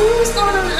who's gonna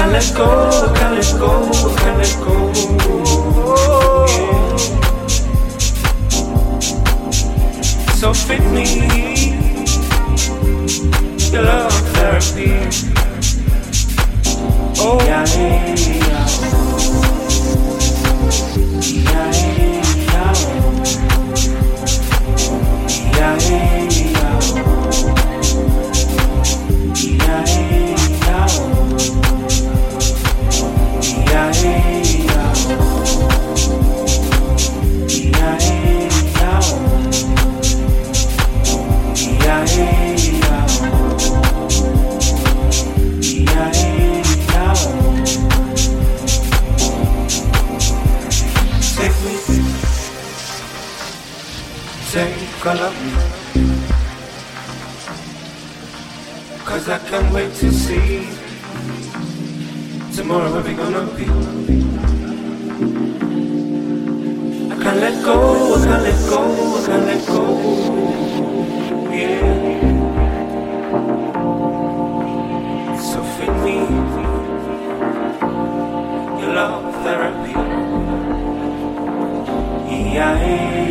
Kaleszko, Kaleszko, Kaleszko So fit me Your love therapy Oh yeah, yeah, yeah. Oh yeah, yeah. gonna. Cause I can't wait to see tomorrow where we gonna be. I can't let go, I can't let go, I can't let go. Yeah. So feed me your love therapy. Yeah.